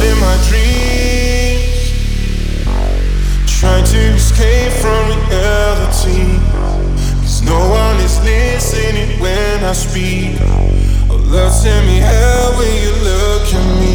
But in my dreams, trying to escape from reality. Cause no one is listening when I speak. Oh, love, send me hell when you look at me.